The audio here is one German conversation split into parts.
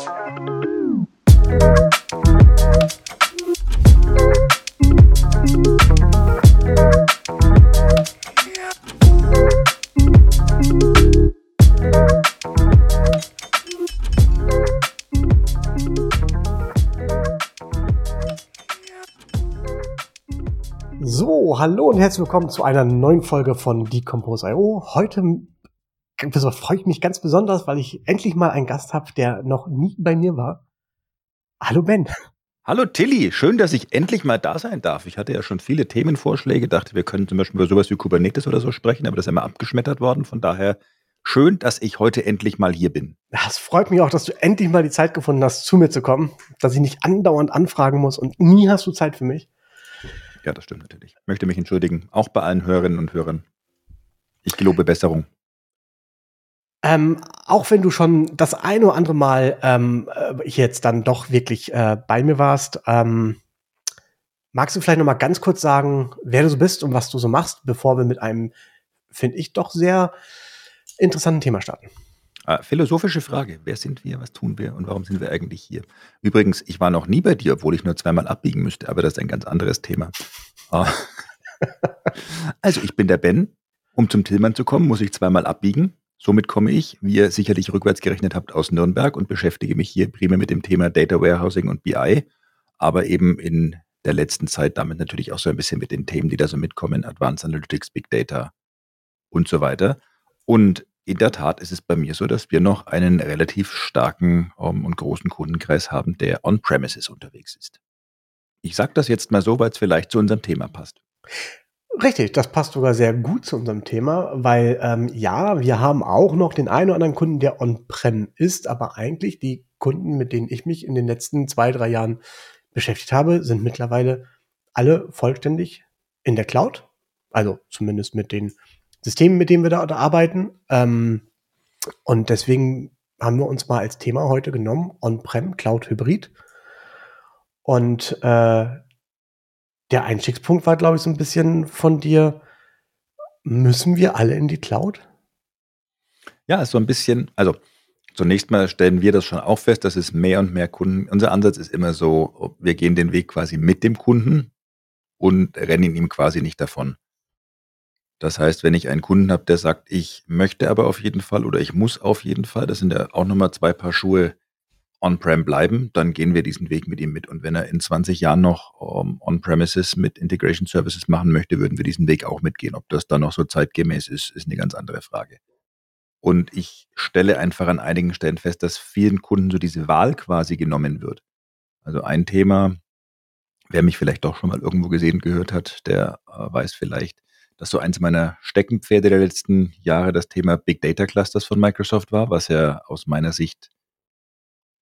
So, hallo und herzlich willkommen zu einer neuen Folge von Decompose.io. Heute freue ich mich ganz besonders, weil ich endlich mal einen Gast habe, der noch nie bei mir war. Hallo Ben. Hallo Tilly, schön, dass ich endlich mal da sein darf. Ich hatte ja schon viele Themenvorschläge, dachte, wir können zum Beispiel über sowas wie Kubernetes oder so sprechen, aber das ist immer abgeschmettert worden. Von daher schön, dass ich heute endlich mal hier bin. Es freut mich auch, dass du endlich mal die Zeit gefunden hast, zu mir zu kommen, dass ich nicht andauernd anfragen muss und nie hast du Zeit für mich. Ja, das stimmt natürlich. Ich möchte mich entschuldigen, auch bei allen Hörerinnen und Hörern. Ich gelobe Besserung. Ähm, auch wenn du schon das ein oder andere Mal ähm, äh, jetzt dann doch wirklich äh, bei mir warst, ähm, magst du vielleicht noch mal ganz kurz sagen, wer du so bist und was du so machst, bevor wir mit einem, finde ich, doch sehr interessanten Thema starten? Ah, philosophische Frage. Wer sind wir? Was tun wir? Und warum sind wir eigentlich hier? Übrigens, ich war noch nie bei dir, obwohl ich nur zweimal abbiegen müsste, aber das ist ein ganz anderes Thema. Ah. also, ich bin der Ben. Um zum Tillmann zu kommen, muss ich zweimal abbiegen. Somit komme ich, wie ihr sicherlich rückwärts gerechnet habt, aus Nürnberg und beschäftige mich hier primär mit dem Thema Data Warehousing und BI, aber eben in der letzten Zeit damit natürlich auch so ein bisschen mit den Themen, die da so mitkommen, Advanced Analytics, Big Data und so weiter. Und in der Tat ist es bei mir so, dass wir noch einen relativ starken um, ähm, und großen Kundenkreis haben, der on-premises unterwegs ist. Ich sage das jetzt mal so, weil es vielleicht zu unserem Thema passt. Richtig, das passt sogar sehr gut zu unserem Thema, weil ähm, ja, wir haben auch noch den einen oder anderen Kunden, der on-prem ist, aber eigentlich die Kunden, mit denen ich mich in den letzten zwei, drei Jahren beschäftigt habe, sind mittlerweile alle vollständig in der Cloud. Also zumindest mit den Systemen, mit denen wir da, arbeiten. Ähm, und deswegen haben wir uns mal als Thema heute genommen, On-Prem, Cloud Hybrid. Und äh, der Einstiegspunkt war, glaube ich, so ein bisschen von dir, müssen wir alle in die Cloud? Ja, so ein bisschen, also zunächst mal stellen wir das schon auch fest, dass es mehr und mehr Kunden, unser Ansatz ist immer so, wir gehen den Weg quasi mit dem Kunden und rennen ihm quasi nicht davon. Das heißt, wenn ich einen Kunden habe, der sagt, ich möchte aber auf jeden Fall oder ich muss auf jeden Fall, das sind ja auch nochmal zwei Paar Schuhe on-prem bleiben, dann gehen wir diesen Weg mit ihm mit. Und wenn er in 20 Jahren noch um, ähm, on-premises mit Integration Services machen möchte, würden wir diesen Weg auch mitgehen. Ob das dann noch so zeitgemäß ist, ist eine ganz andere Frage. Und ich stelle einfach an einigen Stellen fest, dass vielen Kunden so diese Wahl quasi genommen wird. Also ein Thema, wer mich vielleicht doch schon mal irgendwo gesehen gehört hat, der äh, weiß vielleicht, dass so eins meiner Steckenpferde der letzten Jahre das Thema Big Data Clusters von Microsoft war, was ja aus meiner Sicht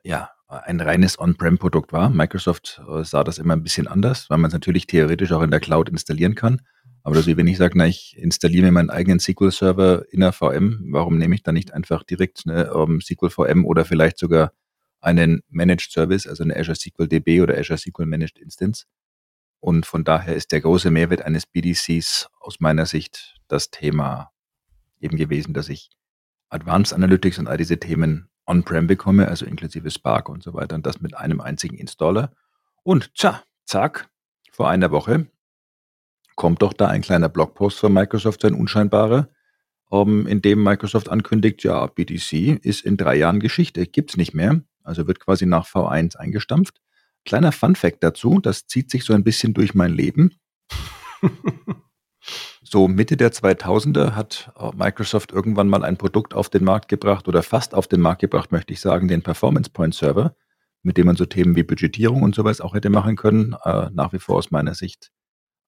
ja ein reines On-Prem-Produkt war. Microsoft äh, sah das immer ein bisschen anders, weil man es natürlich theoretisch auch in der Cloud installieren kann. Aber wie wenn ich sage, na, ich installiere mir meinen eigenen SQL-Server in der VM, warum nehme ich dann nicht einfach direkt eine um, ähm, SQL VM oder vielleicht sogar einen Managed Service, also eine Azure SQL DB oder Azure SQL Managed Instance und von daher ist der große Mehrwert eines BDCs aus meiner Sicht das Thema eben gewesen, dass ich Advanced Analytics und all diese Themen on-prem bekomme, also inklusive Spark und so weiter und das mit einem einzigen Installer. Und tja, zack, vor einer Woche kommt doch da ein kleiner Blogpost von Microsoft, ein unscheinbarer, um, in dem Microsoft ankündigt, ja, BDC ist in drei Jahren Geschichte, gibt's nicht mehr, also wird quasi nach V1 eingestampft. Kleiner Fun Fact dazu, das zieht sich so ein bisschen durch mein Leben. so Mitte der 2000er hat äh, Microsoft irgendwann mal ein Produkt auf den Markt gebracht oder fast auf den Markt gebracht, möchte ich sagen, den Performance Point Server, mit dem man so Themen wie Budgetierung und sowas auch hätte machen können. Äh, nach wie vor aus meiner Sicht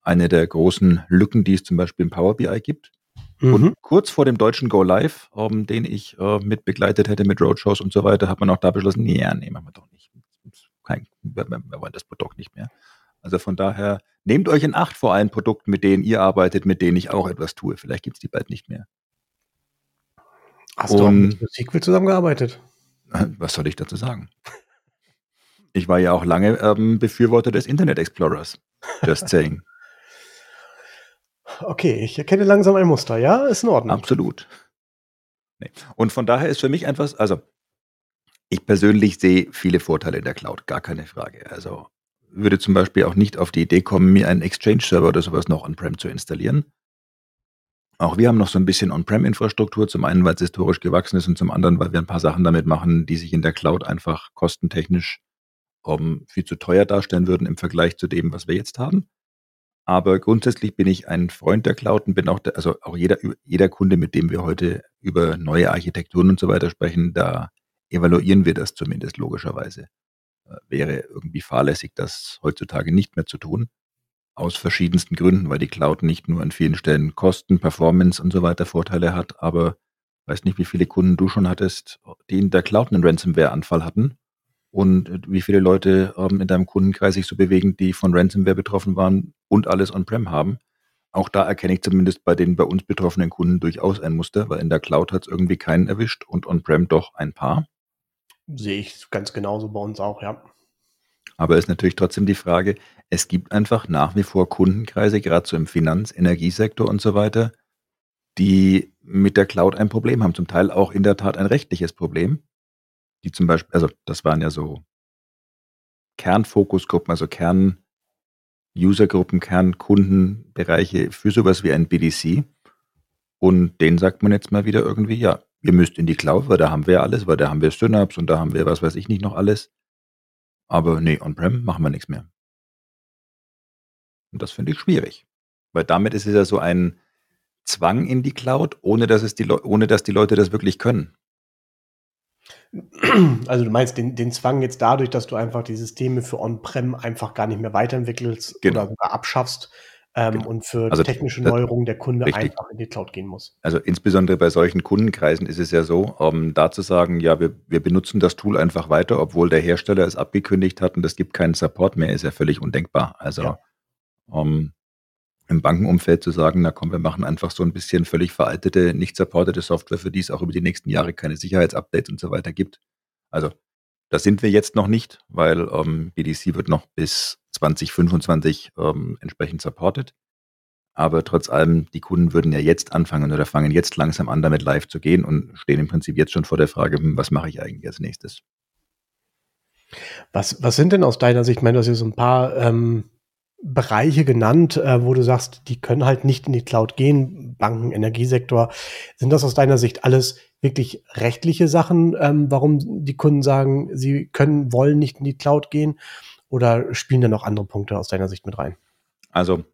eine der großen Lücken, die es zum Beispiel im Power BI gibt. Mhm. Und kurz vor dem deutschen Go Live, um, den ich äh, mit begleitet hätte mit Roadshows und so weiter, hat man auch da beschlossen, nee, nee, machen wir doch nicht kein, wir, wir wollen das Produkt nicht mehr. Also von daher, nehmt euch in Acht vor allen Produkten, mit denen ihr arbeitet, mit denen ich auch etwas tue. Vielleicht gibt es die bald nicht mehr. Hast Und, du auch mit SQL zusammengearbeitet? Was soll ich dazu sagen? Ich war ja auch lange ähm, Befürworter des Internet Explorers. Just saying. Okay, ich erkenne langsam ein Muster, ja? Ist in Ordnung. Absolut. Nee. Und von daher ist für mich einfach, also Ich persönlich sehe viele Vorteile in der Cloud, gar keine Frage. Also würde zum Beispiel auch nicht auf die Idee kommen, mir einen Exchange-Server oder sowas noch on-prem zu installieren. Auch wir haben noch so ein bisschen On-Prem-Infrastruktur, zum einen, weil es historisch gewachsen ist und zum anderen, weil wir ein paar Sachen damit machen, die sich in der Cloud einfach kostentechnisch um, viel zu teuer darstellen würden im Vergleich zu dem, was wir jetzt haben. Aber grundsätzlich bin ich ein Freund der Cloud und bin auch, der, also auch jeder, jeder Kunde, mit dem wir heute über neue Architekturen und so weiter sprechen, da evaluieren wir das zumindest logischerweise. Wäre irgendwie fahrlässig, das heutzutage nicht mehr zu tun. Aus verschiedensten Gründen, weil die Cloud nicht nur an vielen Stellen Kosten, Performance und so weiter Vorteile hat, aber weiß nicht, wie viele Kunden du schon hattest, die in der Cloud einen Ransomware-Anfall hatten und äh, wie viele Leute ähm, in deinem Kundenkreis sich so bewegen, die von Ransomware betroffen waren und alles on-prem haben. Auch da erkenne ich zumindest bei den bei uns betroffenen Kunden durchaus ein Muster, weil in der Cloud hat es irgendwie keinen erwischt und on-prem doch ein paar. Sehe ich ganz genauso bei uns auch, ja. Aber ist natürlich trotzdem die Frage, es gibt einfach nach wie vor Kundenkreise, gerade so im Finanz-, Energiesektor und so weiter, die mit der Cloud ein Problem haben. Zum Teil auch in der Tat ein rechtliches Problem. Die zum Beispiel, also das waren ja so Kernfokusgruppen, also Kern-Usergruppen, Kernkundenbereiche für sowas wie ein BDC. Und denen sagt man jetzt mal wieder irgendwie, ja, ihr müsst in die Cloud, weil da haben wir alles, weil da haben wir Synapse und da haben wir was weiß ich nicht noch alles. Aber nee, on-prem machen wir nichts mehr. Und das finde ich schwierig. Weil damit ist es ja so ein Zwang in die Cloud, ohne dass, es die ohne dass die Leute das wirklich können. Also du meinst den, den Zwang jetzt dadurch, dass du einfach die Systeme für On-Prem einfach gar nicht mehr weiterentwickelst genau. oder sogar abschaffst, ähm, genau. und für also, technische Neuerungen der Kunde richtig. einfach in die Cloud gehen muss. Also insbesondere bei solchen Kundenkreisen ist es ja so, um ähm, da zu sagen, ja, wir, wir benutzen das Tool einfach weiter, obwohl der Hersteller es abgekündigt hat und es gibt keinen Support mehr, ist ja völlig undenkbar. Also ja. um, ähm, im Bankenumfeld zu sagen, na komm, wir machen einfach so ein bisschen völlig veraltete, nicht supportete Software, für die es auch über die nächsten Jahre keine Sicherheitsupdates und so weiter gibt. Also da sind wir jetzt noch nicht, weil ähm, BDC wird noch bis 2025 ähm, entsprechend supported. Aber trotz allem, die Kunden würden ja jetzt anfangen oder fangen jetzt langsam an, damit live zu gehen und stehen im Prinzip jetzt schon vor der Frage, hm, was mache ich eigentlich als nächstes? Was, was sind denn aus deiner Sicht, ich meine, du hast hier so ein paar ähm, Bereiche genannt, äh, wo du sagst, die können halt nicht in die Cloud gehen, Banken, Energiesektor. Sind das aus deiner Sicht alles wirklich rechtliche Sachen, ähm, warum die Kunden sagen, sie können, wollen nicht in die Cloud gehen? Oder spielen da noch andere Punkte aus deiner Sicht mit rein? Also,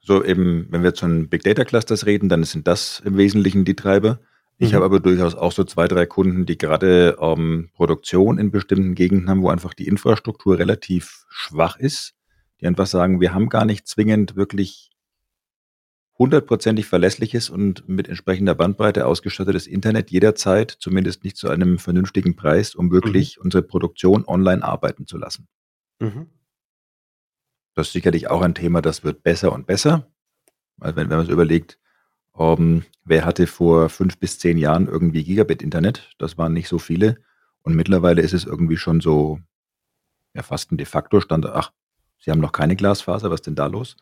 so eben, wenn wir zu den Big Data Clusters reden, dann sind das im Wesentlichen die Treiber. Ich mhm. habe aber durchaus auch so zwei, drei Kunden, die gerade ähm, Produktion in bestimmten Gegenden haben, wo einfach die Infrastruktur relativ schwach ist, die einfach sagen, wir haben gar nicht zwingend wirklich hundertprozentig verlässliches und mit entsprechender Bandbreite ausgestattetes Internet jederzeit, zumindest nicht zu einem vernünftigen Preis, um wirklich mhm. unsere Produktion online arbeiten zu lassen. Mhm. Das ist sicherlich auch ein Thema, das wird besser und besser. Also wenn, wenn man es überlegt, um, ähm, wer hatte vor fünf bis zehn Jahren irgendwie Gigabit-Internet? Das waren nicht so viele. Und mittlerweile ist es irgendwie schon so, ja, fast ein de facto Standard. Ach, Sie haben noch keine Glasfaser, was denn da los?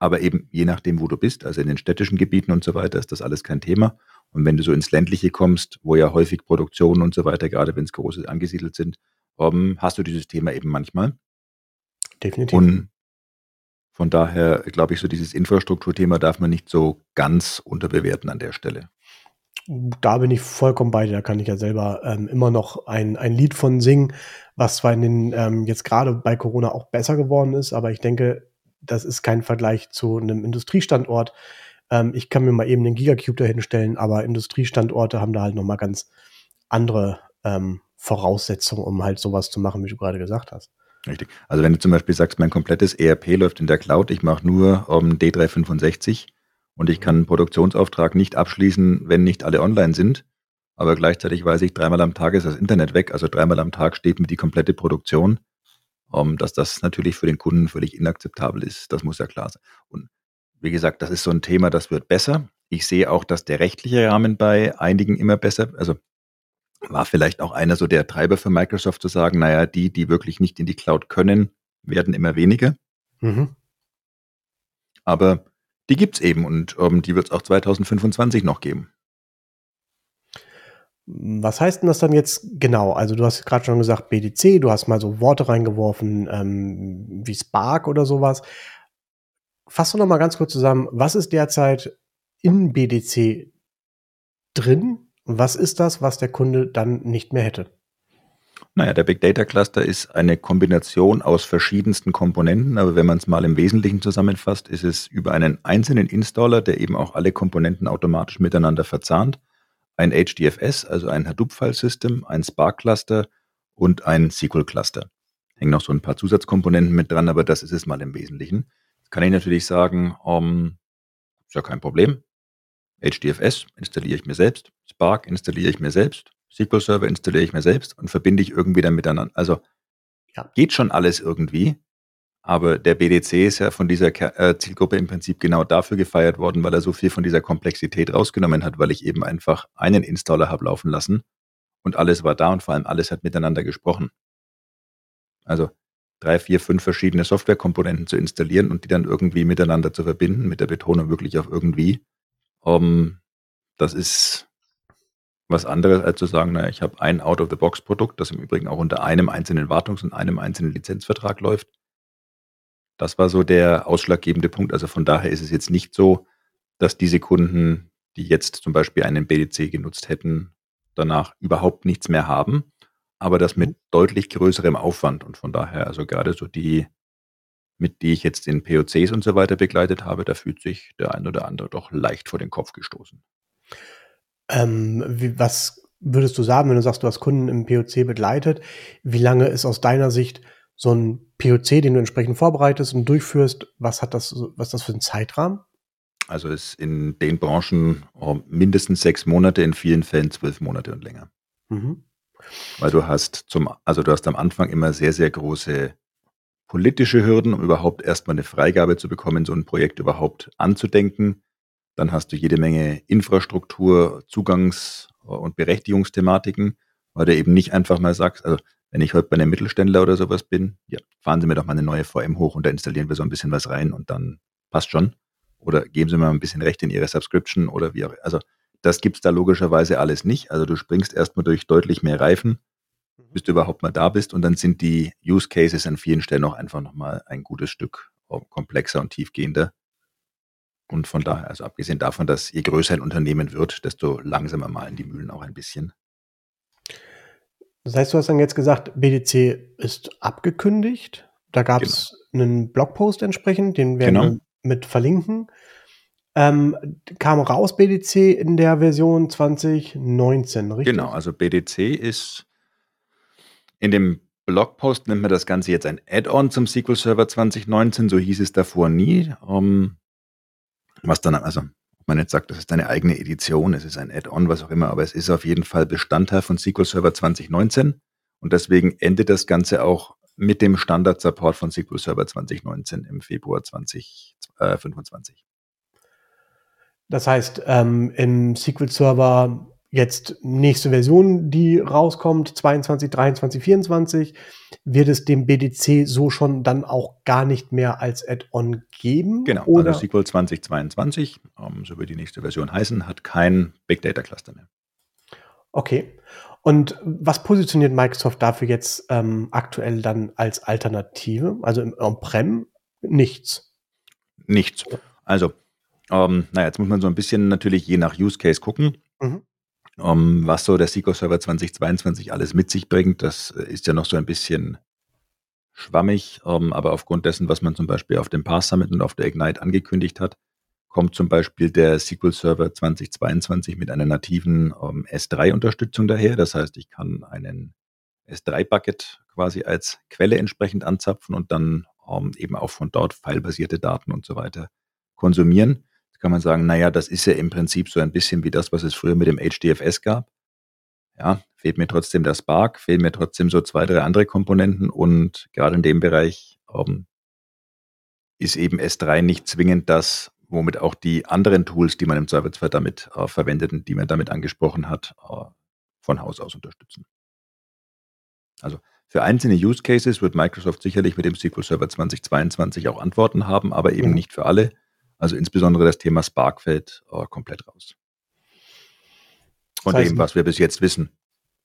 Aber eben je nachdem, wo du bist, also in den städtischen Gebieten und so weiter, ist das alles kein Thema. Und wenn du so ins ländliche kommst, wo ja häufig Produktionen und so weiter, gerade wenn es große angesiedelt sind, ähm, hast du dieses Thema eben manchmal. Definitiv. Und von daher glaube ich, so dieses Infrastrukturthema darf man nicht so ganz unterbewerten an der Stelle. Da bin ich vollkommen bei dir. Da kann ich ja selber ähm, immer noch ein, ein Lied von singen, was zwar in den, ähm, jetzt gerade bei Corona auch besser geworden ist, aber ich denke, das ist kein Vergleich zu einem Industriestandort. Ähm, ich kann mir mal eben den Gigacube dahin stellen, aber Industriestandorte haben da halt nochmal ganz andere ähm, Voraussetzungen, um halt sowas zu machen, wie du gerade gesagt hast. Richtig. Also wenn du zum Beispiel sagst, mein komplettes ERP läuft in der Cloud, ich mache nur um, D365 und ich kann einen Produktionsauftrag nicht abschließen, wenn nicht alle online sind, aber gleichzeitig weiß ich, dreimal am Tag ist das Internet weg, also dreimal am Tag steht mir die komplette Produktion, um, dass das natürlich für den Kunden völlig inakzeptabel ist, das muss ja klar sein. Und wie gesagt, das ist so ein Thema, das wird besser. Ich sehe auch, dass der rechtliche Rahmen bei einigen immer besser, also war vielleicht auch einer so der Treiber für Microsoft zu sagen, naja, die, die wirklich nicht in die Cloud können, werden immer weniger. Mhm. Aber die gibt es eben und ähm, die wird es auch 2025 noch geben. Was heißt denn das dann jetzt genau? Also du hast gerade schon gesagt BDC, du hast mal so Worte reingeworfen ähm, wie Spark oder sowas. Fass doch noch mal ganz kurz zusammen, was ist derzeit in BDC drin? Was ist das, was der Kunde dann nicht mehr hätte? Naja, der Big Data Cluster ist eine Kombination aus verschiedensten Komponenten, aber wenn man es mal im Wesentlichen zusammenfasst, ist es über einen einzelnen Installer, der eben auch alle Komponenten automatisch miteinander verzahnt, ein HDFS, also ein Hadoop-File-System, ein Spark-Cluster und ein SQL-Cluster. Hängen noch so ein paar Zusatzkomponenten mit dran, aber das ist es mal im Wesentlichen. Jetzt kann ich natürlich sagen, um, ähm, ist ja kein Problem. HDFS installiere ich mir selbst, Spark installiere ich mir selbst, SQL Server installiere ich mir selbst und verbinde ich irgendwie dann miteinander. Also ja. geht schon alles irgendwie. Aber der BDC ist ja von dieser äh, Zielgruppe im Prinzip genau dafür gefeiert worden, weil er so viel von dieser Komplexität rausgenommen hat, weil ich eben einfach einen Installer habe laufen lassen und alles war da und vor allem alles hat miteinander gesprochen. Also drei, vier, fünf verschiedene Softwarekomponenten zu installieren und die dann irgendwie miteinander zu verbinden, mit der Betonung wirklich auf irgendwie, um, ähm, das ist was anderes, als zu sagen, naja, ich habe ein Out-of-the-Box-Produkt, das im Übrigen auch unter einem einzelnen Wartungs- und einem einzelnen Lizenzvertrag läuft. Das war so der ausschlaggebende Punkt. Also von daher ist es jetzt nicht so, dass diese Kunden, die jetzt zum Beispiel einen BDC genutzt hätten, danach überhaupt nichts mehr haben, aber das mit deutlich größerem Aufwand. Und von daher, also gerade so die, mit die ich jetzt in POCs und so weiter begleitet habe, da fühlt sich der ein oder andere doch leicht vor den Kopf gestoßen. Ähm, wie, was würdest du sagen, wenn du sagst, du hast Kunden im POC begleitet? Wie lange ist aus deiner Sicht so ein POC, den du entsprechend vorbereitest und durchführst? Was hat das, was ist das für ein Zeitrahmen? Also ist in den Branchen oh, mindestens sechs Monate, in vielen Fällen zwölf Monate und länger. Mhm. Weil du hast zum, also du hast am Anfang immer sehr, sehr große politische Hürden, um überhaupt erstmal eine Freigabe zu bekommen, so ein Projekt überhaupt anzudenken. Dann hast du jede Menge Infrastruktur, Zugangs- und Berechtigungsthematiken, weil du eben nicht einfach mal sagst, also wenn ich heute bei einem Mittelständler oder sowas bin, ja, fahren Sie mir doch mal eine neue VM hoch und da installieren wir so ein bisschen was rein und dann passt schon. Oder geben Sie mir mal ein bisschen Recht in Ihre Subscription oder wie auch. Also das gibt es da logischerweise alles nicht. Also du springst erstmal durch deutlich mehr Reifen, mhm. bis du überhaupt mal da bist und dann sind die Use Cases an vielen Stellen auch einfach nochmal ein gutes Stück komplexer und tiefgehender. Und von daher, also abgesehen davon, dass je größer ein Unternehmen wird, desto langsamer malen die Mühlen auch ein bisschen. Das heißt, du hast dann jetzt gesagt, BDC ist abgekündigt. Da gab es genau. einen Blogpost entsprechend, den werden genau. wir mit verlinken. Ähm, kam raus BDC in der Version 2019, richtig? Genau, also BDC ist in dem Blogpost nennt man das Ganze jetzt ein Add-on zum SQL Server 2019, so hieß es davor nie. Um, ähm, was dann, also ob man jetzt sagt, das ist eine eigene Edition, es ist ein Add-on, was auch immer, aber es ist auf jeden Fall Bestandteil von SQL Server 2019 und deswegen endet das Ganze auch mit dem Standard-Support von SQL Server 2019 im Februar 2025. Das heißt, ähm, im SQL Server jetzt nächste Version, die rauskommt, 22, 23, 24, wird es dem BDC so schon dann auch gar nicht mehr als Add-on geben? Genau, also oder? also SQL 2022, ähm, so wird die nächste Version heißen, hat kein Big Data Cluster mehr. Okay. Und was positioniert Microsoft dafür jetzt ähm, aktuell dann als Alternative? Also im On-Prem nichts. Nichts. Also, ähm, naja, jetzt muss man so ein bisschen natürlich je nach Use Case gucken. Mhm um, ähm, was so der SQL Server 2022 alles mit sich bringt, das äh, ist ja noch so ein bisschen schwammig, um, ähm, aber aufgrund dessen, was man zum Beispiel auf dem Pass Summit und auf der Ignite angekündigt hat, kommt zum Beispiel der SQL Server 2022 mit einer nativen um, ähm, S3-Unterstützung daher. Das heißt, ich kann einen S3-Bucket quasi als Quelle entsprechend anzapfen und dann eben auch von dort filebasierte Daten und so weiter konsumieren kann man sagen, naja, das ist ja im Prinzip so ein bisschen wie das, was es früher mit dem HDFS gab. Ja, fehlt mir trotzdem der Spark, fehlen mir trotzdem so zwei, drei andere Komponenten und gerade in dem Bereich ähm, ist eben S3 nicht zwingend das, womit auch die anderen Tools, die man im Zweifelsfall damit äh, verwendet und die man damit angesprochen hat, äh, von Haus aus unterstützen. Also für einzelne Use Cases wird Microsoft sicherlich mit dem SQL Server 2022 auch Antworten haben, aber eben mhm. nicht für alle. Also insbesondere das Thema Spark fällt äh, komplett raus. Von das heißt, dem, was wir bis jetzt wissen.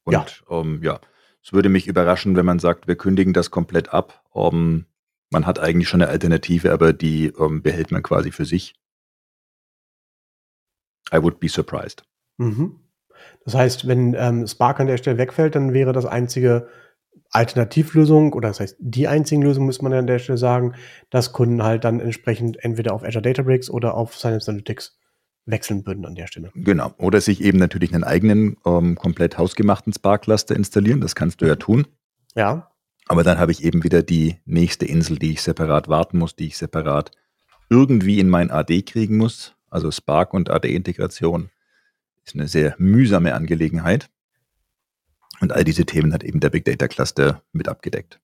Und ja. Ähm, ja, es würde mich überraschen, wenn man sagt, wir kündigen das komplett ab. Um, man hat eigentlich schon eine Alternative, aber die um, behält man quasi für sich. I would be surprised. Mhm. Das heißt, wenn ähm, Spark an der Stelle wegfällt, dann wäre das einzige Alternativlösung oder das heißt die einzige Lösung, muss man an der Stelle sagen, dass Kunden halt dann entsprechend entweder auf Azure Databricks oder auf Synapse Analytics wechseln würden an der Stelle. Genau. Oder sich eben natürlich einen eigenen, ähm, komplett hausgemachten Spark-Cluster installieren. Das kannst du ja tun. Ja. Aber dann habe ich eben wieder die nächste Insel, die ich separat warten muss, die ich separat irgendwie in mein AD kriegen muss. Also Spark und AD-Integration ist eine sehr mühsame Angelegenheit. Und all diese Themen hat eben der Big Data Cluster mit abgedeckt.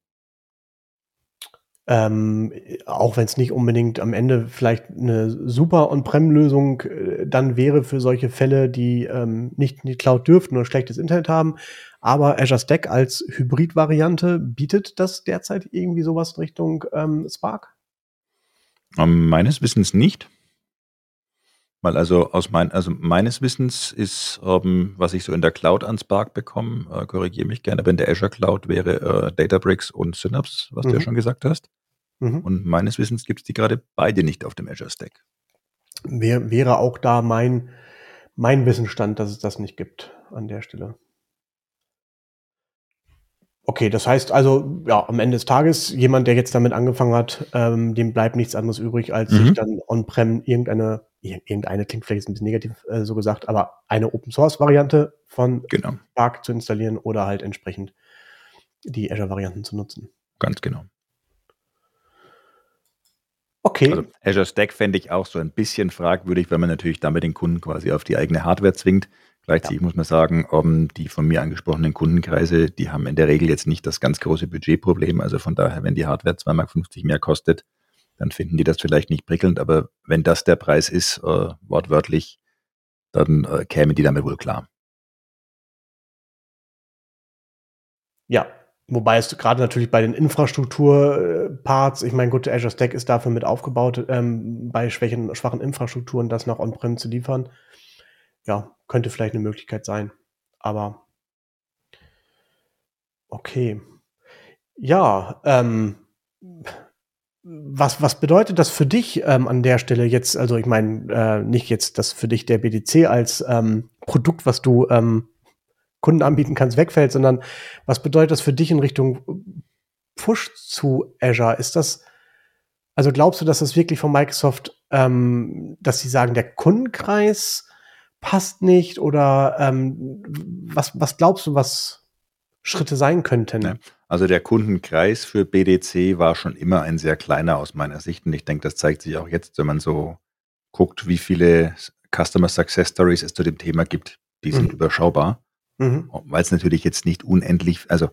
Ähm, auch wenn es nicht unbedingt am Ende vielleicht eine super On-Prem-Lösung äh, dann wäre für solche Fälle, die ähm, nicht in die Cloud dürften oder schlechtes Internet haben. Aber Azure Stack als Hybrid-Variante bietet das derzeit irgendwie sowas in Richtung ähm, Spark? Um, meines Wissens nicht. Weil also aus mein, also meines Wissens ist, ähm, was ich so in der Cloud an Spark bekomme, äh, korrigiere mich gerne, aber in der Azure Cloud wäre äh, Databricks und Synapse, was mhm. du ja mhm. schon gesagt hast. Mhm. Und meines Wissens gibt es die gerade beide nicht auf dem Azure Stack. Wär, wäre auch da mein, mein Wissensstand, dass es das nicht gibt an der Stelle. Okay, das heißt also, ja, am Ende des Tages, jemand, der jetzt damit angefangen hat, ähm, dem bleibt nichts anderes übrig, als mhm. sich dann on-prem irgendeine irgendeine klingt vielleicht ein bisschen negativ äh, so gesagt, aber eine Open Source Variante von genau. Spark zu installieren oder halt entsprechend die Azure Varianten zu nutzen. Ganz genau. Okay. Also Azure Stack fände ich auch so ein bisschen fragwürdig, weil man natürlich damit den Kunden quasi auf die eigene Hardware zwingt. Gleichzeitig ja. muss man sagen, um, die von mir angesprochenen Kundenkreise, die haben in der Regel jetzt nicht das ganz große Budgetproblem. Also von daher, wenn die Hardware 2,50 Mark mehr kostet, dann finden die das vielleicht nicht prickelnd, aber wenn das der Preis ist, äh, wortwörtlich, dann äh, kämen die damit wohl klar. Ja, wobei es gerade natürlich bei den Infrastrukturparts, ich meine, gut, Azure Stack ist dafür mit aufgebaut, ähm, bei schwächen, schwachen Infrastrukturen das noch on-prem zu liefern. Ja, könnte vielleicht eine Möglichkeit sein. Aber okay. Ja, ähm, was, was bedeutet das für dich ähm, an der Stelle jetzt? Also ich meine, äh, nicht jetzt, dass für dich der BDC als ähm, Produkt, was du ähm, Kunden anbieten kannst, wegfällt, sondern was bedeutet das für dich in Richtung Push zu Azure? Ist das, also glaubst du, dass das wirklich von Microsoft, ähm, dass sie sagen, der Kundenkreis passt nicht oder ähm, was, was glaubst du, was Schritte sein könnten? Also der Kundenkreis für BDC war schon immer ein sehr kleiner aus meiner Sicht. Und ich denke, das zeigt sich auch jetzt, wenn man so guckt, wie viele Customer Success Stories es zu dem Thema gibt. Die sind mhm. überschaubar. Mhm. Weil es natürlich jetzt nicht unendlich, also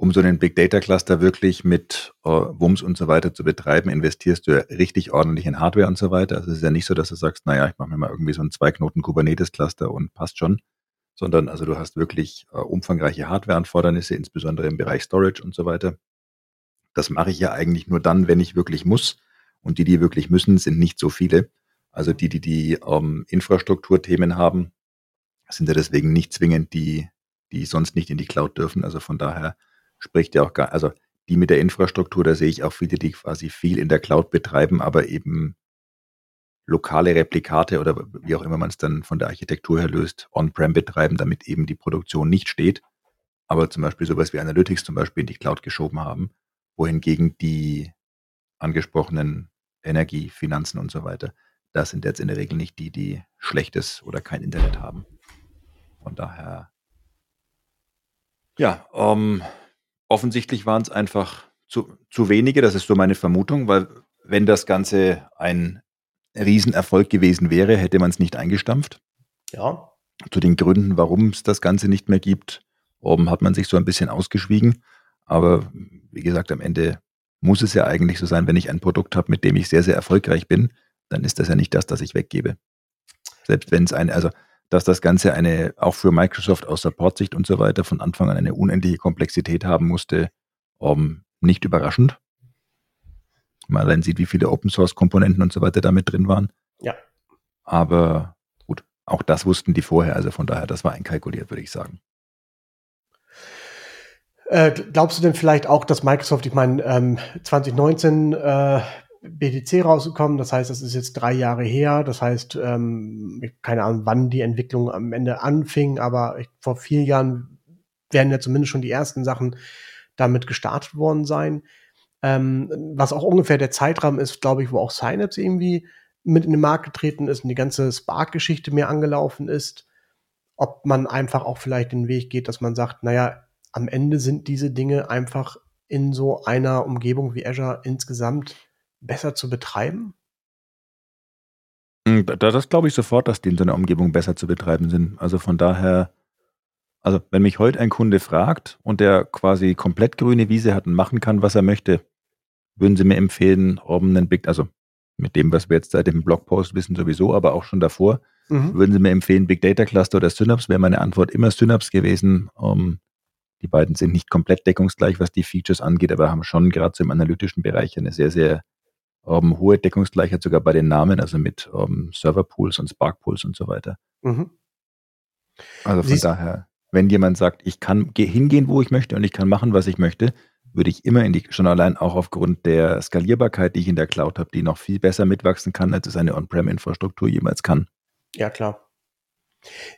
um so einen Big Data Cluster wirklich mit äh, WUMS und so weiter zu betreiben, investierst du ja richtig ordentlich in Hardware und so weiter. Also es ist ja nicht so, dass du sagst, naja, ich mache mir mal irgendwie so einen Zwei-Knoten Kubernetes Cluster und passt schon sondern also du hast wirklich äh, umfangreiche Hardwareanfordernisse, insbesondere im Bereich Storage und so weiter. Das mache ich ja eigentlich nur dann, wenn ich wirklich muss. Und die, die wirklich müssen, sind nicht so viele. Also die, die die ähm, Infrastrukturthemen haben, sind ja deswegen nicht zwingend die, die sonst nicht in die Cloud dürfen. Also von daher spricht ja auch gar, also die mit der Infrastruktur, da sehe ich auch viele, die quasi viel in der Cloud betreiben, aber eben lokale Replikate oder wie auch immer man es dann von der Architektur her löst, on-prem betreiben, damit eben die Produktion nicht steht. Aber zum Beispiel sowas wie Analytics zum Beispiel in die Cloud geschoben haben, wohingegen die angesprochenen Energie, Finanzen und so weiter, das sind jetzt in der Regel nicht die, die schlechtes oder kein Internet haben. Von daher, ja, ähm, offensichtlich waren es einfach zu, zu wenige, das ist so meine Vermutung, weil wenn das Ganze ein Riesenerfolg gewesen wäre, hätte man es nicht eingestampft. Ja. Zu den Gründen, warum es das Ganze nicht mehr gibt, oben hat man sich so ein bisschen ausgeschwiegen. Aber wie gesagt, am Ende muss es ja eigentlich so sein, wenn ich ein Produkt habe, mit dem ich sehr, sehr erfolgreich bin, dann ist das ja nicht das, das ich weggebe. Selbst wenn es eine, also dass das Ganze eine, auch für Microsoft aus Support-Sicht und so weiter von Anfang an eine unendliche Komplexität haben musste, um, nicht überraschend man allein sieht, wie viele Open Source Komponenten und so weiter damit drin waren. Ja. Aber gut, auch das wussten die vorher, also von daher, das war einkalkuliert, würde ich sagen. Äh, glaubst du denn vielleicht auch, dass Microsoft, ich meine, ähm, 2019 äh, BTC rausgekommen, das heißt, es ist jetzt drei Jahre her, das heißt, ähm, keine Ahnung, wann die Entwicklung am Ende anfing, aber ich, vor vier Jahren werden ja zumindest schon die ersten Sachen damit gestartet worden sein. Ähm, was auch ungefähr der Zeitrahmen ist, glaube ich, wo auch Synapse irgendwie mit in den Markt getreten ist und die ganze Spark-Geschichte mehr angelaufen ist. Ob man einfach auch vielleicht den Weg geht, dass man sagt, naja, am Ende sind diese Dinge einfach in so einer Umgebung wie Azure insgesamt besser zu betreiben? Hm, das glaube ich sofort, dass die in so einer Umgebung besser zu betreiben sind. Also von daher, also wenn mich heute ein Kunde fragt und der quasi komplett grüne Wiese hat und machen kann, was er möchte, würden Sie mir empfehlen, um einen Big, also mit dem, was wir jetzt seit dem Blogpost wissen sowieso, aber auch schon davor, mhm. würden Sie mir empfehlen, Big Data Cluster oder Synapse? Wäre meine Antwort immer Synapse gewesen. Um, die beiden sind nicht komplett deckungsgleich, was die Features angeht, aber haben schon gerade so im analytischen Bereich eine sehr, sehr um, hohe Deckungsgleichheit sogar bei den Namen, also mit um, Serverpools und Sparkpools und so weiter. Mhm. Also von Siehst daher, wenn jemand sagt, ich kann hingehen, wo ich möchte und ich kann machen, was ich möchte, würde ich immer in die, schon allein auch aufgrund der Skalierbarkeit, die ich in der Cloud habe, die noch viel besser mitwachsen kann, als es eine On-Prem-Infrastruktur jemals kann. Ja, klar.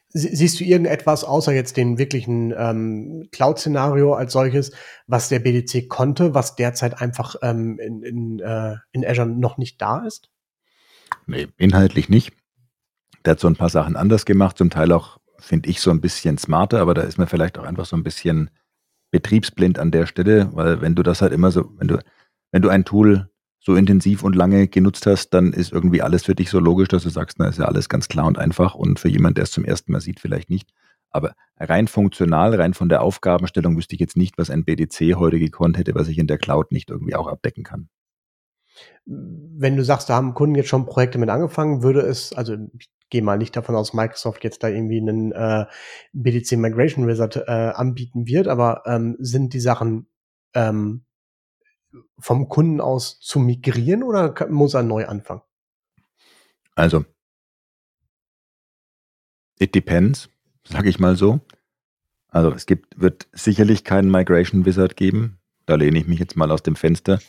Siehst du irgendetwas außer jetzt den wirklichen ähm, Cloud-Szenario als solches, was der BDC konnte, was derzeit einfach ähm, in, in, äh, in Azure noch nicht da ist? Nee, inhaltlich nicht. Der hat so ein paar Sachen anders gemacht, zum Teil auch, finde ich, so ein bisschen smarter, aber da ist mir vielleicht auch einfach so ein bisschen betriebsblind an der Stelle, weil wenn du das halt immer so, wenn du, wenn du ein Tool so intensiv und lange genutzt hast, dann ist irgendwie alles für dich so logisch, dass du sagst, na, ist ja alles ganz klar und einfach und für jemand, der es zum ersten Mal sieht, vielleicht nicht. Aber rein funktional, rein von der Aufgabenstellung wüsste ich jetzt nicht, was ein BDC heute gekonnt hätte, was ich in der Cloud nicht irgendwie auch abdecken kann. Wenn du sagst, da haben Kunden jetzt schon Projekte mit angefangen, würde es, also ich gehe mal nicht davon aus, Microsoft jetzt da irgendwie einen äh, BDC Migration Wizard äh, anbieten wird, aber ähm, sind die Sachen ähm, vom Kunden aus zu migrieren oder muss er neu anfangen? Also, it depends, sage ich mal so. Also es gibt, wird sicherlich keinen Migration Wizard geben. Da lehne ich mich jetzt mal aus dem Fenster,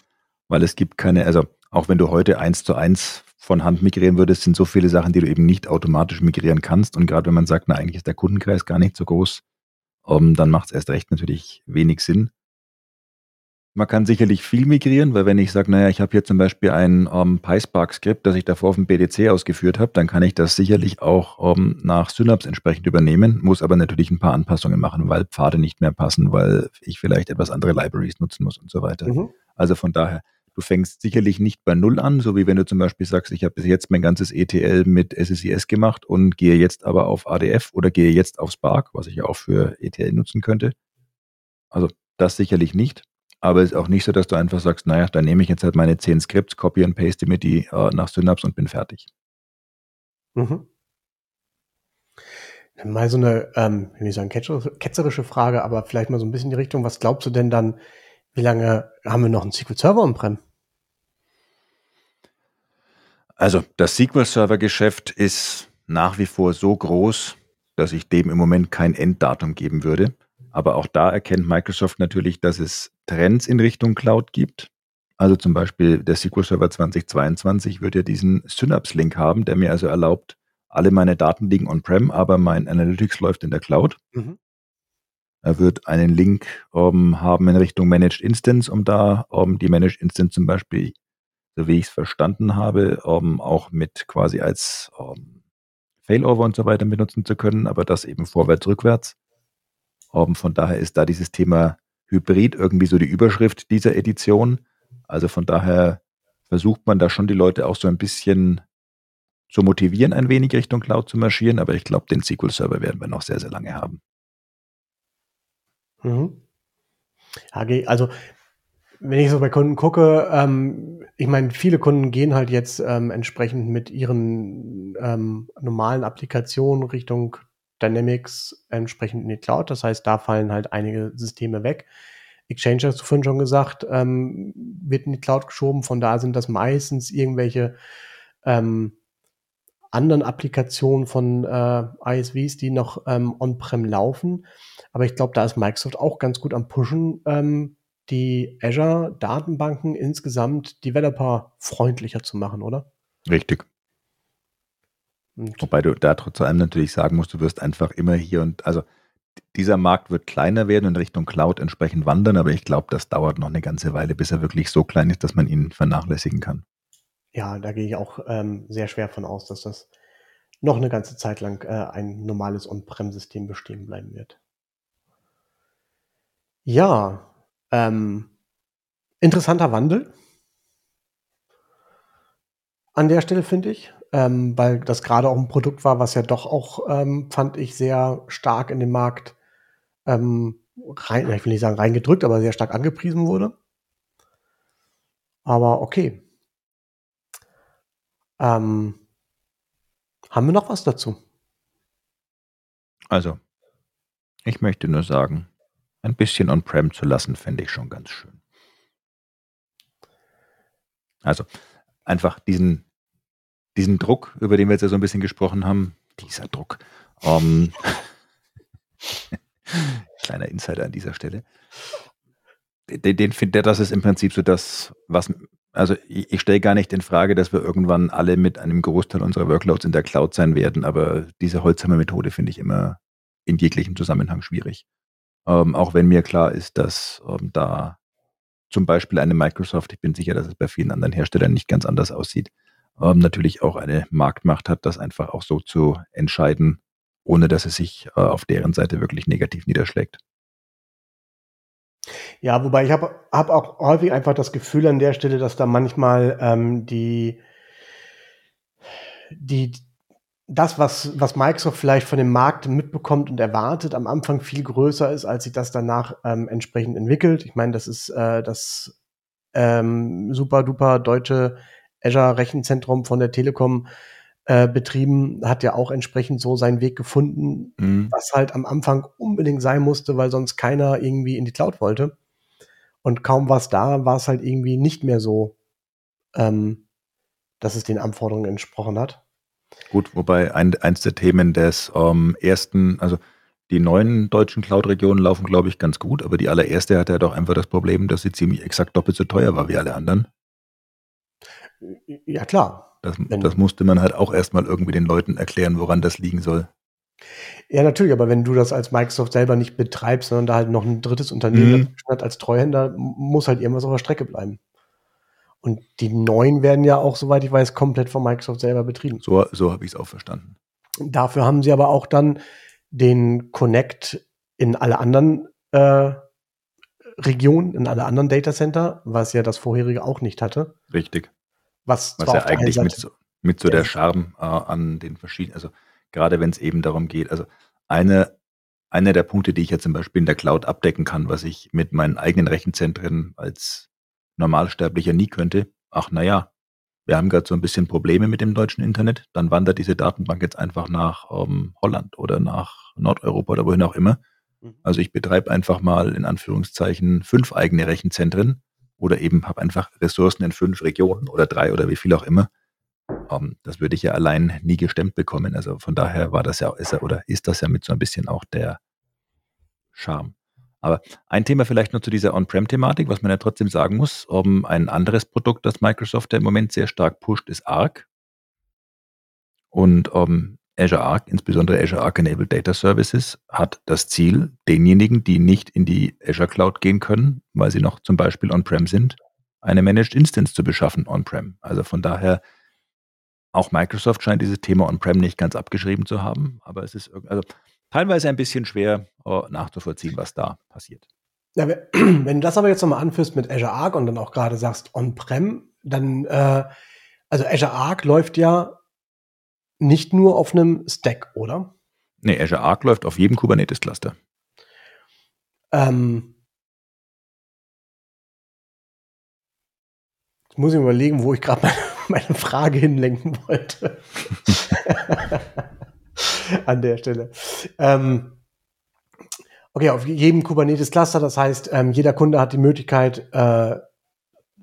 weil es gibt keine, also auch wenn du heute eins zu eins von Hand migrieren würdest, sind so viele Sachen, die du eben nicht automatisch migrieren kannst. Und gerade wenn man sagt, na, eigentlich ist der Kundenkreis gar nicht so groß, um, ähm, dann macht es erst recht natürlich wenig Sinn. Man kann sicherlich viel migrieren, weil wenn ich sage, naja, ich habe hier zum Beispiel ein ähm, PySpark-Skript, das ich davor auf dem BDC ausgeführt habe, dann kann ich das sicherlich auch ähm, nach Synapse entsprechend übernehmen, muss aber natürlich ein paar Anpassungen machen, weil Pfade nicht mehr passen, weil ich vielleicht etwas andere Libraries nutzen muss und so weiter. Mhm. Also von daher, Du fängst sicherlich nicht bei Null an, so wie wenn du zum Beispiel sagst, ich habe bis jetzt mein ganzes ETL mit SSIS gemacht und gehe jetzt aber auf ADF oder gehe jetzt auf Spark, was ich ja auch für ETL nutzen könnte. Also das sicherlich nicht. Aber es ist auch nicht so, dass du einfach sagst, naja, dann nehme ich jetzt halt meine zehn Skripts, copy und paste mir die äh, nach Synapse und bin fertig. Mhm. Mal so eine, ähm, wie sagen, ketzerische Frage, aber vielleicht mal so ein bisschen die Richtung, was glaubst du denn dann, wie lange haben wir noch einen SQL Server on-prem? Also das SQL Server Geschäft ist nach wie vor so groß, dass ich dem im Moment kein Enddatum geben würde. Aber auch da erkennt Microsoft natürlich, dass es Trends in Richtung Cloud gibt. Also zum Beispiel der SQL Server 2022 wird ja diesen Synapse-Link haben, der mir also erlaubt, alle meine Daten liegen on-prem, aber mein Analytics läuft in der Cloud. Mhm. Er wird einen Link um, haben in Richtung Managed Instance, um da um, die Managed Instance zum Beispiel, so wie ich es verstanden habe, um, auch mit quasi als Failover und so weiter benutzen zu können, aber das eben vorwärts, rückwärts. Von daher ist da dieses Thema Hybrid irgendwie so die Überschrift dieser Edition. Also von daher versucht man da schon die Leute auch so ein bisschen zu motivieren, ein wenig Richtung Cloud zu marschieren, aber ich glaube, den SQL-Server werden wir noch sehr, sehr lange haben. Mhm. Also, wenn ich so bei Kunden gucke, ähm, ich meine, viele Kunden gehen halt jetzt ähm, entsprechend mit ihren ähm, normalen Applikationen Richtung Dynamics entsprechend in die Cloud. Das heißt, da fallen halt einige Systeme weg. Exchange, hast du vorhin schon gesagt, ähm, wird in die Cloud geschoben. Von da sind das meistens irgendwelche ähm, anderen Applikationen von äh, ISVs, die noch ähm, on-prem laufen. Aber ich glaube, da ist Microsoft auch ganz gut am Pushen, ähm, die Azure-Datenbanken insgesamt developer-freundlicher zu machen, oder? Richtig. Und Wobei du da trotz allem natürlich sagen musst, du wirst einfach immer hier und also dieser Markt wird kleiner werden und Richtung Cloud entsprechend wandern, aber ich glaube, das dauert noch eine ganze Weile, bis er wirklich so klein ist, dass man ihn vernachlässigen kann. Ja, da gehe ich auch ähm, sehr schwer von aus, dass das noch eine ganze Zeit lang äh, ein normales On-Prem-System bestehen bleiben wird. Ja, ähm, interessanter Wandel an der Stelle, finde ich, ähm, weil das gerade auch ein Produkt war, was ja doch auch, ähm, fand ich, sehr stark in den Markt ähm, rein, ich will nicht sagen reingedrückt, aber sehr stark angepriesen wurde. Aber okay. Ähm, haben wir noch was dazu? Also, ich möchte nur sagen, ein bisschen on-prem zu lassen, fände ich schon ganz schön. Also, einfach diesen, diesen Druck, über den wir jetzt ja so ein bisschen gesprochen haben, dieser Druck. Ähm, kleiner Insider an dieser Stelle. Den, den findet das ist im Prinzip so das, was, also ich, ich stelle gar nicht in Frage, dass wir irgendwann alle mit einem Großteil unserer Workloads in der Cloud sein werden, aber diese Holzhammer-Methode finde ich immer in jeglichem Zusammenhang schwierig. Ähm, auch wenn mir klar ist, dass ähm, da zum Beispiel eine Microsoft, ich bin sicher, dass es bei vielen anderen Herstellern nicht ganz anders aussieht, ähm, natürlich auch eine Marktmacht hat, das einfach auch so zu entscheiden, ohne dass es sich äh, auf deren Seite wirklich negativ niederschlägt. Ja, wobei ich habe hab auch häufig einfach das Gefühl an der Stelle, dass da manchmal ähm, die, die, das, was, was Microsoft vielleicht von dem Markt mitbekommt und erwartet, am Anfang viel größer ist, als sich das danach ähm, entsprechend entwickelt. Ich meine, das ist äh, das ähm, super duper deutsche Azure-Rechenzentrum von der Telekom äh, betrieben, hat ja auch entsprechend so seinen Weg gefunden, mhm. was halt am Anfang unbedingt sein musste, weil sonst keiner irgendwie in die Cloud wollte. Und kaum was da, war es halt irgendwie nicht mehr so, ähm, dass es den Anforderungen entsprochen hat. Gut, wobei ein, eins der Themen des ähm, ersten, also die neuen deutschen Cloud-Regionen laufen, glaube ich, ganz gut, aber die allererste hatte ja doch einfach das Problem, dass sie ziemlich exakt doppelt so teuer war wie alle anderen. Ja, klar. Das, das musste man halt auch erstmal irgendwie den Leuten erklären, woran das liegen soll. Ja, natürlich, aber wenn du das als Microsoft selber nicht betreibst, sondern da halt noch ein drittes Unternehmen mhm. hat als Treuhänder, muss halt irgendwas auf der Strecke bleiben. Und die neuen werden ja auch, soweit ich weiß, komplett von Microsoft selber betrieben. So, so habe ich es auch verstanden. Dafür haben sie aber auch dann den Connect in alle anderen äh, Regionen, in alle anderen Datacenter, was ja das vorherige auch nicht hatte. Richtig. Was, was ja eigentlich mit so, mit so der Charme äh, an den verschiedenen, also gerade wenn es eben darum geht, also eine, einer der Punkte, die ich ja zum Beispiel in der Cloud abdecken kann, was ich mit meinen eigenen Rechenzentren als Normalsterblicher nie könnte, ach naja, wir haben gerade so ein bisschen Probleme mit dem deutschen Internet, dann wandert diese Datenbank jetzt einfach nach ähm, Holland oder nach Nordeuropa oder wohin auch immer. Mhm. Also ich betreibe einfach mal in Anführungszeichen fünf eigene Rechenzentren oder eben habe einfach Ressourcen in fünf Regionen oder drei oder wie viel auch immer. Um, ähm, das würde ich ja allein nie gestemmt bekommen. Also von daher war das ja ist er, oder ist das ja mit so ein bisschen auch der Charme. Aber ein Thema vielleicht noch zu dieser On-Prem-Thematik, was man ja trotzdem sagen muss. Um, ähm, ein anderes Produkt, das Microsoft ja im Moment sehr stark pusht, ist Arc. Und um, ähm, Azure Arc, insbesondere Azure Arc Enabled Data Services, hat das Ziel, denjenigen, die nicht in die Azure Cloud gehen können, weil sie noch zum Beispiel on-prem sind, eine Managed Instance zu beschaffen on-prem. Also von daher, auch Microsoft scheint dieses Thema on-prem nicht ganz abgeschrieben zu haben, aber es ist also teilweise ein bisschen schwer uh, nachzuvollziehen, was da passiert. Ja, wenn du das aber jetzt nochmal anführst mit Azure Arc und dann auch gerade sagst on-prem, dann, äh, also Azure Arc läuft ja nicht nur auf einem Stack, oder? Nee, Azure Arc läuft auf jedem Kubernetes-Cluster. Ähm, jetzt muss ich überlegen, wo ich gerade meine, meine, Frage hinlenken wollte. An der Stelle. Ähm, okay, auf jedem Kubernetes-Cluster, das heißt, ähm, jeder Kunde hat die Möglichkeit, äh,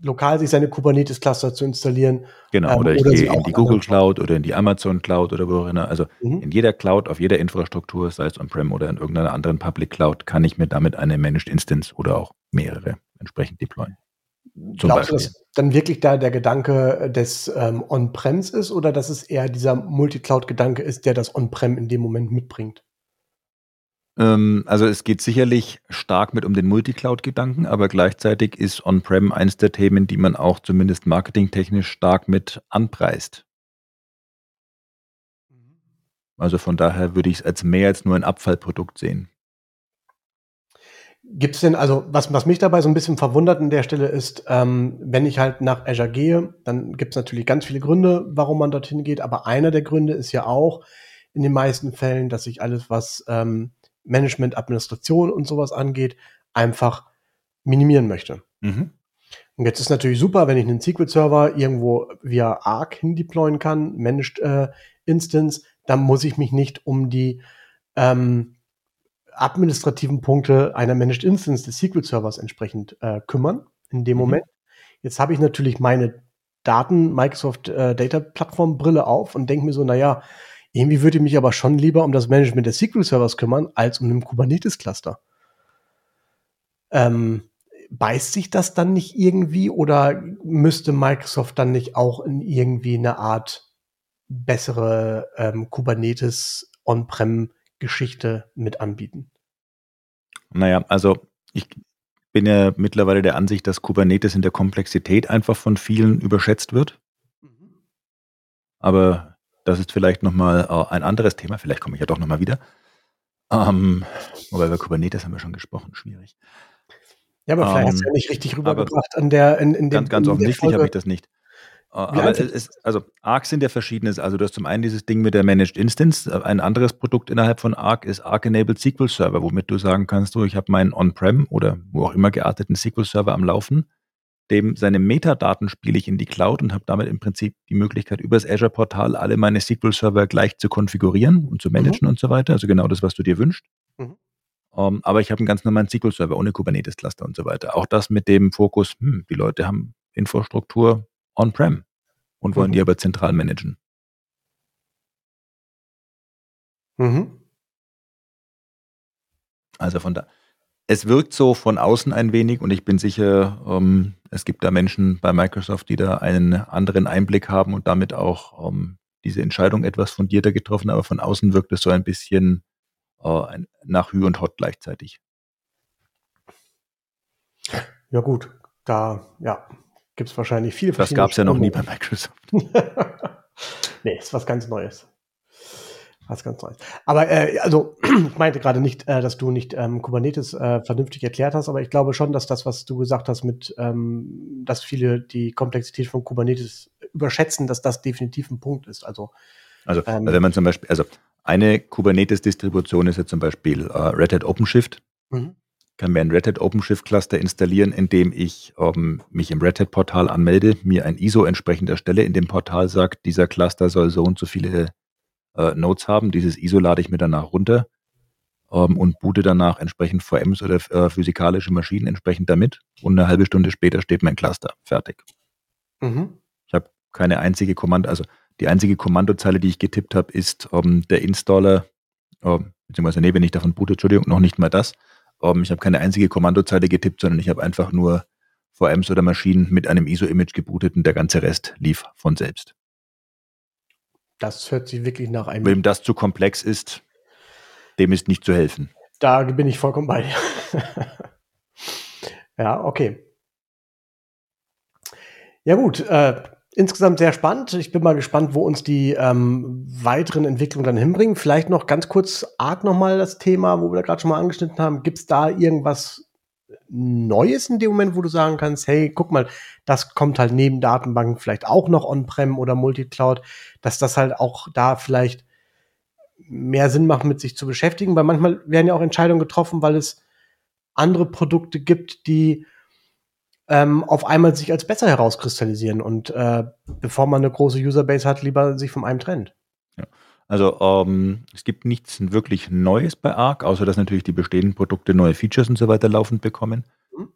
lokal sich seine Kubernetes-Cluster zu installieren. Genau, ähm, oder ich oder gehe in die Google Cloud oder in die Amazon Cloud oder wo auch immer. Also mhm. in jeder Cloud, auf jeder Infrastruktur, sei es on-prem oder in irgendeiner anderen Public Cloud, kann ich mir damit eine Managed Instance oder auch mehrere entsprechend deployen. Zum Glaubst Beispiel. du, dass dann wirklich da der Gedanke des ähm, On-Prems ist oder dass es eher dieser Multicloud-Gedanke ist, der das On-Prem in dem Moment mitbringt? Ähm, also es geht sicherlich stark mit um den Multicloud-Gedanken, aber gleichzeitig ist On-Prem eins der Themen, die man auch zumindest marketingtechnisch stark mit anpreist. Also von daher würde ich es als mehr als nur ein Abfallprodukt sehen. Gibt es denn, also was, was mich dabei so ein bisschen verwundert an der Stelle ist, ähm, wenn ich halt nach Azure gehe, dann gibt es natürlich ganz viele Gründe, warum man dorthin geht, aber einer der Gründe ist ja auch in den meisten Fällen, dass ich alles, was ähm, Management, Administration und sowas angeht, einfach minimieren möchte. Mhm. Und jetzt ist natürlich super, wenn ich einen SQL-Server irgendwo via Arc hindeployen kann, Managed äh, Instance, dann muss ich mich nicht um die ähm, administrativen Punkte einer Managed Instance des SQL-Servers entsprechend äh, kümmern in dem mhm. Moment. Jetzt habe ich natürlich meine Daten Microsoft äh, Data Plattform Brille auf und denke mir so, naja, irgendwie würde ich mich aber schon lieber um das Management des SQL-Servers kümmern, als um den Kubernetes-Cluster. Ähm, beißt sich das dann nicht irgendwie oder müsste Microsoft dann nicht auch in irgendwie eine Art bessere ähm, Kubernetes On-Prem Geschichte mit anbieten? Naja, also ich bin ja mittlerweile der Ansicht, dass Kubernetes in der Komplexität einfach von vielen überschätzt wird. Mhm. Aber das ist vielleicht nochmal äh, ein anderes Thema. Vielleicht komme ich ja doch nochmal wieder. Ähm, wobei über Kubernetes haben wir schon gesprochen, schwierig. Ja, aber vielleicht ähm, hast du ja nicht richtig rübergebracht an der in, in dem. Ganz, ganz offensichtlich habe ich das nicht. Äh, aber es, also Arc sind ja verschiedenes. Also du hast zum einen dieses Ding mit der Managed Instance. Ein anderes Produkt innerhalb von Arc ist Arc-Enabled SQL Server, womit du sagen kannst, du, ich habe meinen On-Prem oder wo auch immer gearteten SQL Server am Laufen. Dem seine Metadaten spiele ich in die Cloud und habe damit im Prinzip die Möglichkeit, über das Azure-Portal alle meine SQL-Server gleich zu konfigurieren und zu managen mhm. und so weiter. Also genau das, was du dir wünschst. Mhm. Um, ähm, aber ich habe einen ganz normalen SQL-Server ohne Kubernetes-Cluster und so weiter. Auch das mit dem Fokus, hm, die Leute haben Infrastruktur on-prem und wollen mhm. die aber zentral managen. Mhm. Also von da. Es wirkt so von außen ein wenig und ich bin sicher, ähm, es gibt da Menschen bei Microsoft, die da einen anderen Einblick haben und damit auch ähm, diese Entscheidung etwas fundierter getroffen, aber von außen wirkt es so ein bisschen äh, nach Hü und Hot gleichzeitig. Ja gut, da ja, gibt es wahrscheinlich viele Das gab es ja noch nie bei Microsoft. nee, ist was ganz Neues. Was ganz Neues. Aber äh, also, ich meinte gerade nicht, äh, dass du nicht ähm, Kubernetes äh, vernünftig erklärt hast, aber ich glaube schon, dass das, was du gesagt hast, mit, ähm, dass viele die Komplexität von Kubernetes überschätzen, dass das definitiv ein Punkt ist. Also, also ähm, wenn man zum Beispiel, also eine Kubernetes-Distribution ist ja zum Beispiel äh, Red Hat OpenShift. Mhm kann mir ein Red Hat OpenShift Cluster installieren, indem ich ähm, mich im Red Hat Portal anmelde, mir ein ISO entsprechend erstelle, in dem Portal sagt, dieser Cluster soll so und so viele äh, Nodes haben. Dieses ISO lade ich mir danach runter ähm, und boote danach entsprechend VMs oder äh, physikalische Maschinen entsprechend damit. Und eine halbe Stunde später steht mein Cluster fertig. Mhm. Ich habe keine einzige Kommando, also die einzige Kommandozeile, die ich getippt habe, ist ähm, der Installer, äh, beziehungsweise nee, wenn ich davon boote, Entschuldigung, noch nicht mal das ähm, ich habe keine einzige Kommandozeile getippt, sondern ich habe einfach nur VMs oder Maschinen mit einem ISO-Image gebootet und der ganze Rest lief von selbst. Das hört sich wirklich nach einem. Wem das zu komplex ist, dem ist nicht zu helfen. Da bin ich vollkommen bei dir. ja, okay. Ja gut, äh, insgesamt sehr spannend. Ich bin mal gespannt, wo uns die ähm, weiteren Entwicklungen dann hinbringen. Vielleicht noch ganz kurz arg nochmal das Thema, wo wir da gerade schon mal angeschnitten haben. Gibt es da irgendwas Neues in dem Moment, wo du sagen kannst, hey, guck mal, das kommt halt neben Datenbanken vielleicht auch noch on-prem oder Multicloud, dass das halt auch da vielleicht mehr Sinn macht, mit sich zu beschäftigen, weil manchmal werden ja auch Entscheidungen getroffen, weil es andere Produkte gibt, die ähm, auf einmal sich als besser herauskristallisieren und äh, bevor man eine große Userbase hat, lieber sich von einem trennt. Also ähm, es gibt nichts wirklich Neues bei Arc, außer dass natürlich die bestehenden Produkte neue Features und so weiter laufend bekommen. Mhm.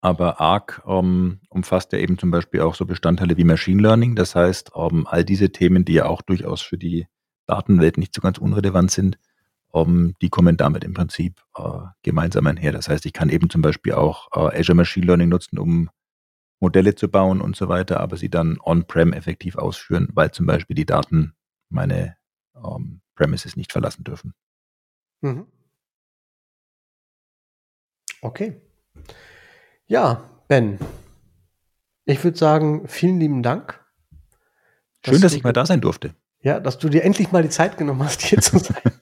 aber Arc ähm, umfasst ja eben zum Beispiel auch so Bestandteile wie Machine Learning. Das heißt, ähm, all diese Themen, die ja auch durchaus für die Datenwelt nicht so ganz unrelevant sind, ähm, die kommen damit im Prinzip äh, gemeinsam einher. Das heißt, ich kann eben zum Beispiel auch äh, Azure Machine Learning nutzen, um Modelle zu bauen und so weiter, aber sie dann on-prem effektiv ausführen, weil zum Beispiel die Daten meine ähm, Premises nicht verlassen dürfen. Mhm. Okay. Ja, Ben, ich würde sagen, vielen lieben Dank. Schön, dass ich mal da sein durfte. Ja, dass du dir endlich mal die Zeit genommen hast, hier zu sein.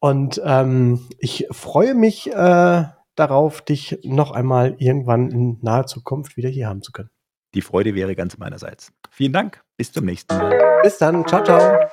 Und ähm, ich freue mich äh, darauf, dich noch einmal irgendwann in naher Zukunft wieder hier haben zu können. Die Freude wäre ganz meinerseits. Vielen Dank. Bis zum nächsten Mal. Bis dann. Ciao, ciao.